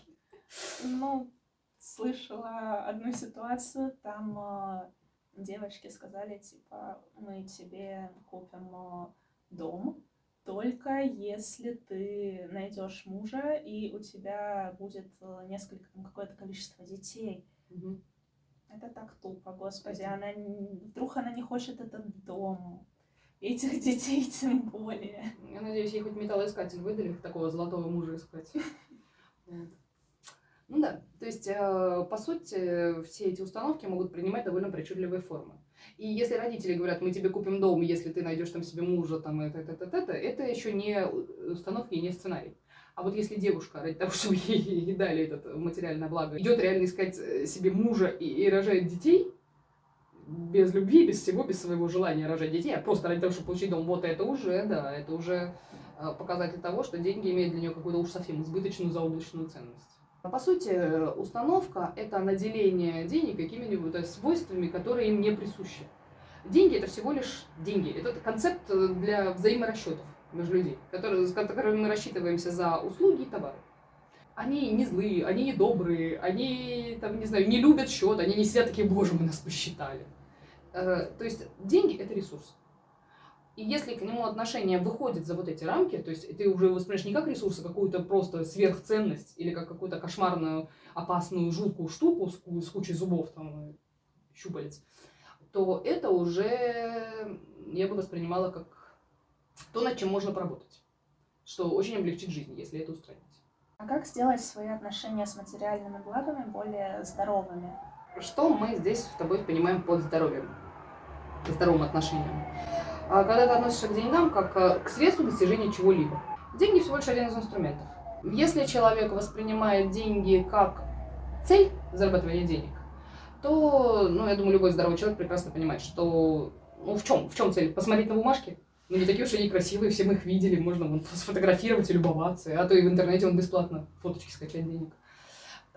Ну, слышала одну ситуацию, там э, девочки сказали, типа, мы тебе купим э, дом, только если ты найдешь мужа и у тебя будет э, несколько, там, какое-то количество детей. Угу. Это так тупо, господи. Это... Она, вдруг она не хочет этот дом. Этих детей тем более. Я надеюсь, ей хоть металлоискатель выдали, такого золотого мужа искать. Ну да, то есть, э, по сути, все эти установки могут принимать довольно причудливые формы. И если родители говорят, мы тебе купим дом, если ты найдешь там себе мужа, там это, это, это, это, это еще не установки и не сценарий. А вот если девушка, ради того, чтобы ей дали это материальное благо, идет реально искать э, себе мужа и, и рожает детей, без любви, без всего, без своего желания рожать детей, а просто ради того, чтобы получить дом, вот это уже, да, это уже э, показатель того, что деньги имеют для нее какую-то уж совсем избыточную заоблачную ценность. По сути, установка – это наделение денег какими-нибудь свойствами, которые им не присущи. Деньги – это всего лишь деньги. Это концепт для взаиморасчетов между людьми, которые, с которыми мы рассчитываемся за услуги и товары. Они не злые, они не добрые, они, там, не знаю, не любят счет, они не сидят такие, боже, мы нас посчитали. То есть деньги – это ресурс. И если к нему отношение выходит за вот эти рамки, то есть ты уже его воспринимаешь не как ресурс, а какую-то просто сверхценность или как какую-то кошмарную, опасную, жуткую штуку с, с кучей зубов, там, щупалец, то это уже я бы воспринимала как то, над чем можно поработать, что очень облегчит жизнь, если это устранить. А как сделать свои отношения с материальными благами более здоровыми? Что мы здесь с тобой понимаем под здоровьем, здоровым отношением? А когда ты относишься к деньгам как э, к средству достижения чего-либо. Деньги всего лишь один из инструментов. Если человек воспринимает деньги как цель зарабатывания денег, то, ну, я думаю, любой здоровый человек прекрасно понимает, что, ну, в чем, в чем цель? Посмотреть на бумажки? Ну, не такие уж они красивые, все мы их видели, можно вон, сфотографировать и любоваться, а то и в интернете он бесплатно фоточки скачать денег.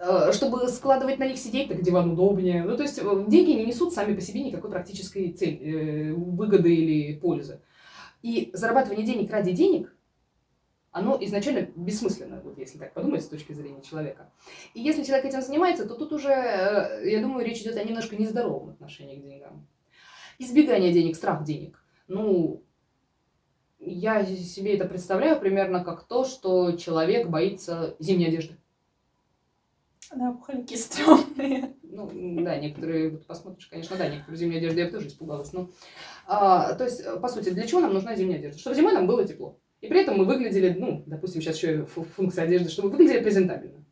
Э, чтобы складывать на них сидеть, так диван удобнее. Ну, то есть э, деньги не несут сами по себе никакой практической цели, э, выгоды или пользы. И зарабатывание денег ради денег, оно изначально бессмысленно, вот если так подумать с точки зрения человека. И если человек этим занимается, то тут уже, я думаю, речь идет о немножко нездоровом отношении к деньгам. Избегание денег, страх денег. Ну, я себе это представляю примерно как то, что человек боится зимней одежды. Да, пуховики стрёмные. Ну, да, некоторые, вот посмотришь, конечно, да, некоторые зимние одежды я бы тоже испугалась. Но, а, то есть, по сути, для чего нам нужна зимняя одежда? Чтобы зимой нам было тепло. И при этом мы выглядели, ну, допустим, сейчас еще функция одежды, чтобы выглядели презентабельно.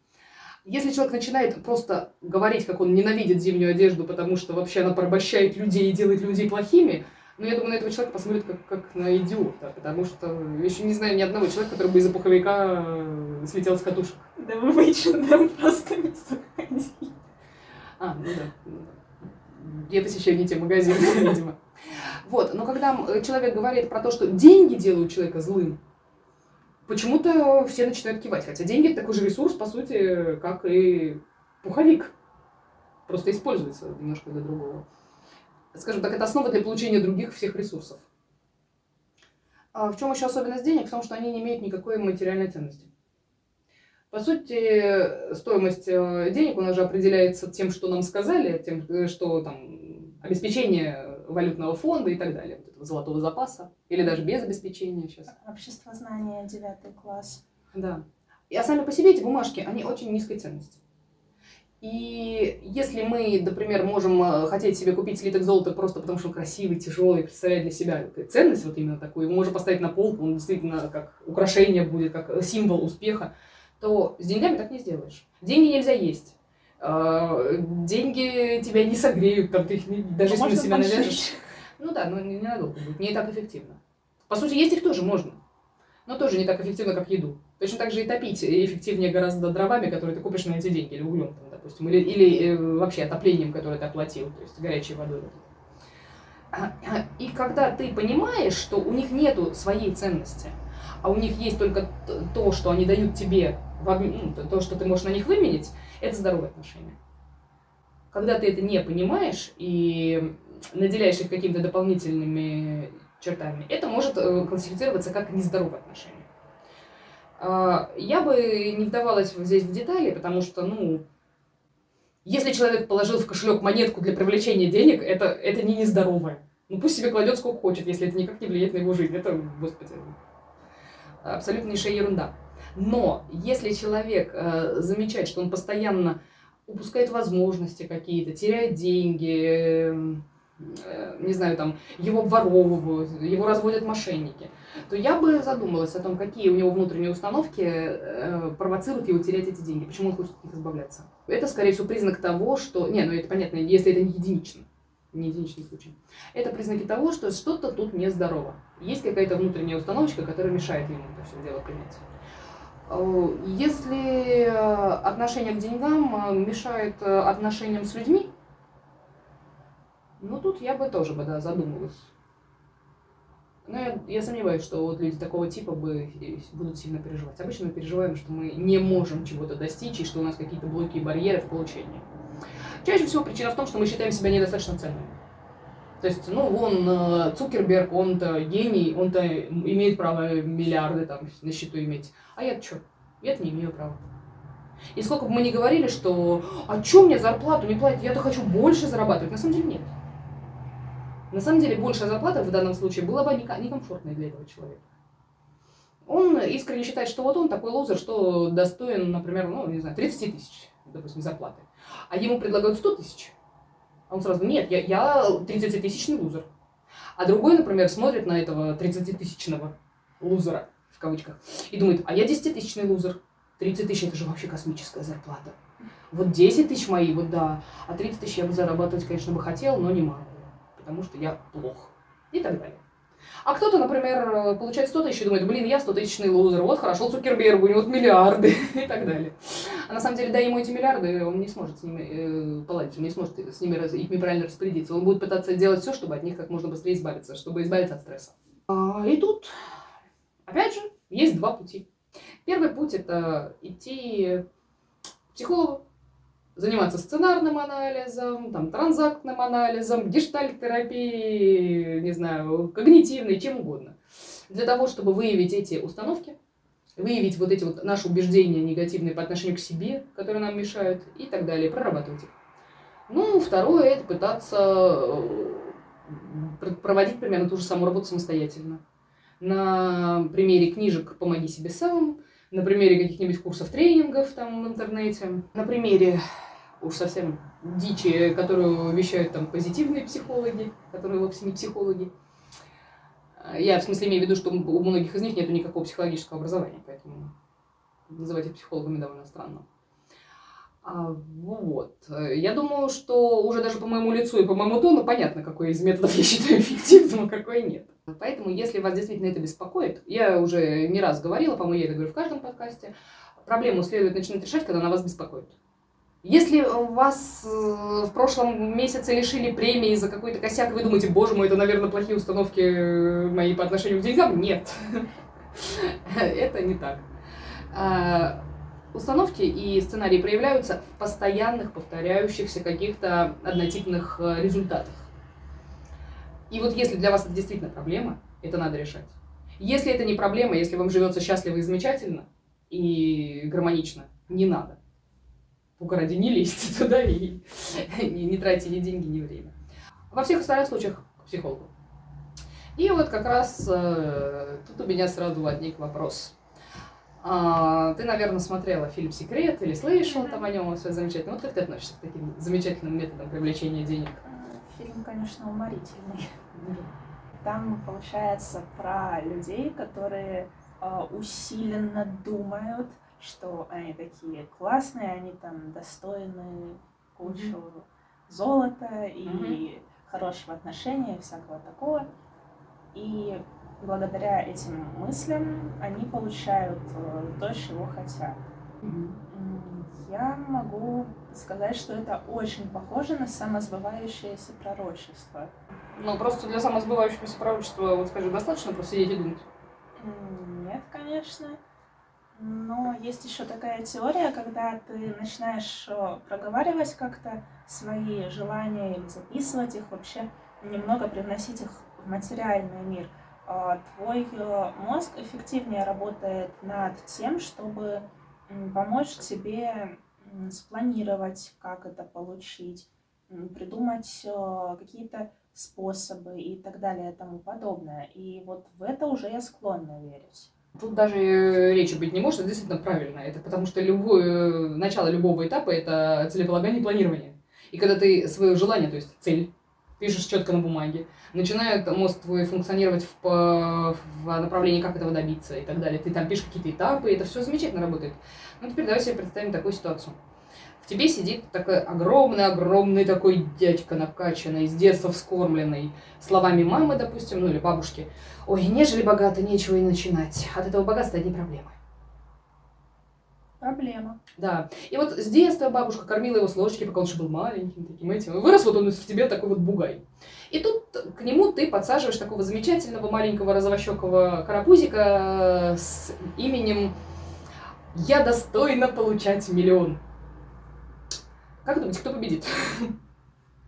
Если человек начинает просто говорить, как он ненавидит зимнюю одежду, потому что вообще она порабощает людей и делает людей плохими, ну, я думаю, на этого человека посмотрят как, как на идиота, потому что еще не знаю ни одного человека, который бы из-за пуховика э, слетел с катушек. Да вы в просто не заходили. А, ну да, ну да. Я посещаю не те магазины, видимо. Вот, но когда человек говорит про то, что деньги делают человека злым, почему-то все начинают кивать. Хотя деньги это такой же ресурс, по сути, как и пуховик. Просто используется немножко для другого. Скажем так, это основа для получения других всех ресурсов. А в чем еще особенность денег? В том, что они не имеют никакой материальной ценности. По сути, стоимость э, денег у нас же определяется тем, что нам сказали, тем, э, что там обеспечение валютного фонда и так далее, вот этого золотого запаса, или даже без обеспечения сейчас. Общество знания, девятый класс. Да. И а сами по себе эти бумажки, они очень низкой ценности. И если мы, например, можем э, хотеть себе купить слиток золота просто потому, что он красивый, тяжелый, представляет для себя ценность вот именно такую, его можно поставить на полку, он действительно как украшение будет, как символ успеха, то с деньгами так не сделаешь. Деньги нельзя есть. А, деньги тебя не согреют, там, ты их не, даже если на себя навяжешь. Ну да, но не, надолго будет, не так эффективно. По сути, есть их тоже можно, но тоже не так эффективно, как еду. Точно так же и топить эффективнее гораздо дровами, которые ты купишь на эти деньги, или углем, там, допустим, или, или э, вообще отоплением, которое ты оплатил, то есть горячей водой. И когда ты понимаешь, что у них нету своей ценности, а у них есть только то, что они дают тебе, ну, то, что ты можешь на них выменить, это здоровые отношения. Когда ты это не понимаешь и наделяешь их какими-то дополнительными чертами, это может э, классифицироваться как нездоровые отношения. А, я бы не вдавалась здесь в детали, потому что, ну, если человек положил в кошелек монетку для привлечения денег, это, это не нездоровое. Ну пусть себе кладет сколько хочет, если это никак не влияет на его жизнь. Это, господи, абсолютнейшая ерунда. Но если человек э, замечает, что он постоянно упускает возможности какие-то, теряет деньги, э, не знаю, там, его обворовывают, его разводят мошенники, то я бы задумалась о том, какие у него внутренние установки э, провоцируют его терять эти деньги, почему он хочет от них избавляться. Это, скорее всего, признак того, что... Не, ну это понятно, если это не единично, не единичный случай. Это признаки того, что что-то тут нездорово. Есть какая-то внутренняя установочка, которая мешает ему это все дело принять. Э, если э, отношение к деньгам э, мешает отношениям с людьми, ну тут я бы тоже бы да, задумалась. Но я, я сомневаюсь, что вот люди такого типа бы будут сильно переживать. Обычно мы переживаем, что мы не можем чего-то достичь, и что у нас какие-то блоки и барьеры в получении. Чаще всего причина в том, что мы считаем себя недостаточно ценными. То есть, ну, вон Цукерберг, он-то гений, он-то имеет право миллиарды там на счету иметь. А я что? Я-то не имею права. И сколько бы мы ни говорили, что а что мне зарплату не платят, я-то хочу больше зарабатывать, на самом деле нет. На самом деле большая зарплата в данном случае была бы некомфортной для этого человека. Он искренне считает, что вот он такой лузер, что достоин, например, ну, не знаю, 30 тысяч, допустим, зарплаты. А ему предлагают 100 тысяч. Он сразу, нет, я, я 30-тысячный лузер. А другой, например, смотрит на этого 30-тысячного лузера в кавычках, и думает, а я 10-тысячный лузер. 30 тысяч это же вообще космическая зарплата. Вот 10 тысяч мои, вот да. А 30 тысяч я бы зарабатывать, конечно, бы хотел, но не могу, потому что я плох. И так далее. А кто-то, например, получает 100 тысяч и думает, блин, я 100 тысячный лузер, вот хорошо Цукерберг, у него миллиарды и так далее. А на самом деле, дай ему эти миллиарды, он не сможет с ними э, поладить, он не сможет с ними ими правильно распорядиться. Он будет пытаться делать все, чтобы от них как можно быстрее избавиться, чтобы избавиться от стресса. А, и тут Опять же, есть два пути. Первый путь – это идти к психологу, заниматься сценарным анализом, там, транзактным анализом, гештальт-терапией, не знаю, когнитивной, чем угодно. Для того, чтобы выявить эти установки, выявить вот эти вот наши убеждения негативные по отношению к себе, которые нам мешают, и так далее, прорабатывать их. Ну, второе – это пытаться э, проводить примерно ту же самую работу самостоятельно на примере книжек «Помоги себе сам», на примере каких-нибудь курсов тренингов там в интернете, на примере уж совсем дичи, которую вещают там позитивные психологи, которые вовсе не психологи. Я в смысле имею в виду, что у многих из них нет никакого психологического образования, поэтому называть их психологами довольно странно. А, вот. Я думаю, что уже даже по моему лицу и по моему тону понятно, какой из методов я считаю эффективным, а какой нет. Поэтому, если вас действительно это беспокоит, я уже не раз говорила, по-моему, я это говорю в каждом подкасте, проблему следует начинать решать, когда она вас беспокоит. Если вас э, в прошлом месяце лишили премии за какой-то косяк, вы думаете, боже мой, это, наверное, плохие установки мои по отношению к деньгам? Нет. Это не так. А, установки и сценарии проявляются в постоянных, повторяющихся каких-то однотипных э, результатах. И вот если для вас это действительно проблема, это надо решать. Если это не проблема, если вам живется счастливо и замечательно, и гармонично, не надо. Бога ради не лезьте туда и не, не тратьте ни деньги, ни время. Во всех остальных случаях к психологу. И вот как раз э, тут у меня сразу возник вопрос. А, ты, наверное, смотрела фильм «Секрет» или слышала там о нем, все замечательно. Вот как ты относишься к таким замечательным методам привлечения денег? Фильм, конечно, уморительный. Там получается про людей, которые э, усиленно думают, что они такие классные, они там достойны кучу mm-hmm. золота и mm-hmm. хорошего отношения и всякого такого. И благодаря этим мыслям они получают э, то, чего хотят. Mm-hmm. Я могу сказать, что это очень похоже на самосбывающееся пророчество. Ну, просто для самосбывающегося пророчества, вот скажи, достаточно просто сидеть и думать? Нет, конечно. Но есть еще такая теория, когда ты начинаешь э, проговаривать как-то свои желания или записывать их, вообще немного привносить их в материальный мир. А твой э, мозг эффективнее работает над тем, чтобы помочь тебе спланировать, как это получить, придумать э, какие-то способы и так далее и тому подобное. И вот в это уже я склонна верить. Тут даже речи быть не может, это действительно правильно. Это потому что любое, начало любого этапа – это целеполагание и планирование. И когда ты свое желание, то есть цель, пишешь четко на бумаге, начинает мозг твой функционировать в, в направлении, как этого добиться и так далее. Ты там пишешь какие-то этапы, и это все замечательно работает. Ну, теперь давай себе представим такую ситуацию тебе сидит такой огромный-огромный такой дядька накачанный, с детства вскормленный, словами мамы, допустим, ну или бабушки. Ой, нежели богато, нечего и начинать. От этого богатства одни проблемы. Проблема. Да. И вот с детства бабушка кормила его с ложечки, пока он еще был маленьким, таким этим. Вырос вот он в тебе такой вот бугай. И тут к нему ты подсаживаешь такого замечательного маленького розовощекого карапузика с именем «Я достойна получать миллион». Как думаете, кто победит?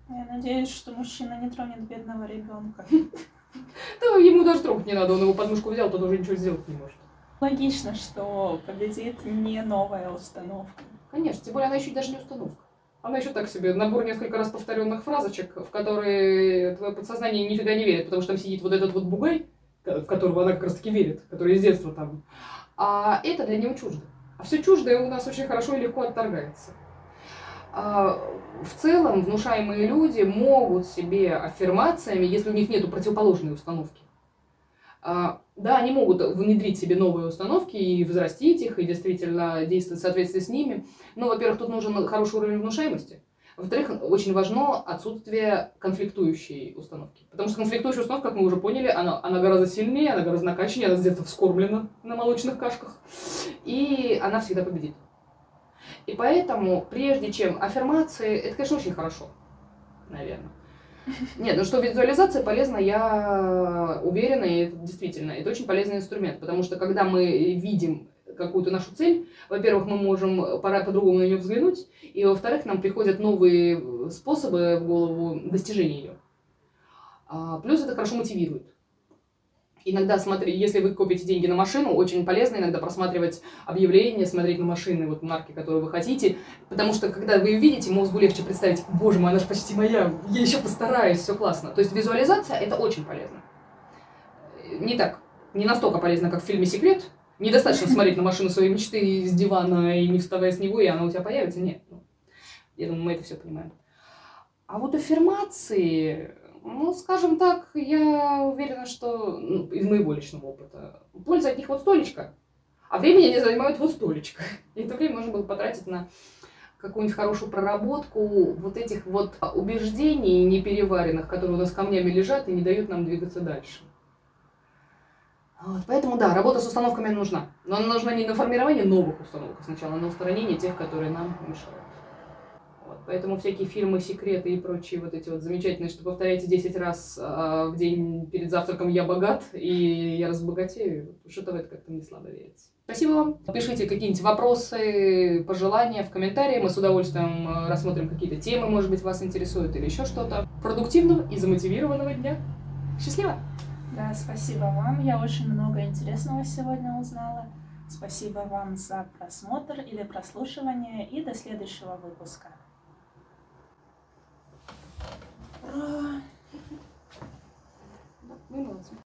Я надеюсь, что мужчина не тронет бедного ребенка. Да, ему даже трогать не надо, он его подмышку взял, тот уже ничего сделать не может. Логично, что победит не новая установка. Конечно, тем более она еще даже не установка. Она еще так себе, набор несколько раз повторенных фразочек, в которые твое подсознание нифига не верит, потому что там сидит вот этот вот бугай, в которого она как раз таки верит, который из детства там. А это для него чуждо. А все чуждое у нас очень хорошо и легко отторгается. А, в целом внушаемые люди могут себе аффирмациями, если у них нет противоположной установки, а, да, они могут внедрить себе новые установки и взрастить их, и действительно действовать в соответствии с ними. Но, во-первых, тут нужен хороший уровень внушаемости. Во-вторых, очень важно отсутствие конфликтующей установки. Потому что конфликтующая установка, как мы уже поняли, она, она гораздо сильнее, она гораздо накачаннее, она детства вскормлена на молочных кашках. И она всегда победит. И поэтому, прежде чем аффирмации, это, конечно, очень хорошо, наверное. Нет, ну что визуализация полезна, я уверена, и действительно, это очень полезный инструмент, потому что когда мы видим какую-то нашу цель, во-первых, мы можем пора по-другому на нее взглянуть, и во-вторых, нам приходят новые способы в голову достижения ее. А, плюс это хорошо мотивирует. Иногда, смотри, если вы копите деньги на машину, очень полезно иногда просматривать объявления, смотреть на машины, вот марки, которые вы хотите, потому что, когда вы ее видите, мозгу легче представить, боже мой, она же почти моя, я еще постараюсь, все классно. То есть визуализация – это очень полезно. Не так, не настолько полезно, как в фильме «Секрет», Недостаточно смотреть на машину своей мечты с дивана и не вставая с него, и она у тебя появится. Нет. Ну, я думаю, мы это все понимаем. А вот аффирмации, ну, скажем так, я уверена, что ну, из моего личного опыта польза от них вот столечко, а времени они занимают вот столечко. И это время можно было потратить на какую-нибудь хорошую проработку вот этих вот убеждений непереваренных, которые у нас камнями лежат и не дают нам двигаться дальше. Вот, поэтому да, работа с установками нужна. Но она нужна не на формирование новых установок сначала, а на устранение тех, которые нам мешают. Поэтому всякие фильмы, секреты и прочие вот эти вот замечательные, что повторяйте 10 раз а, в день перед завтраком «я богат» и «я разбогатею», что-то в это как-то не слабо верится. Спасибо вам. Пишите какие-нибудь вопросы, пожелания в комментарии. Мы с удовольствием э, рассмотрим какие-то темы, может быть, вас интересуют или еще что-то. Продуктивного и замотивированного дня. Счастливо! Да, спасибо вам. Я очень много интересного сегодня узнала. Спасибо вам за просмотр или прослушивание и до следующего выпуска. Ура! Мы молодцы.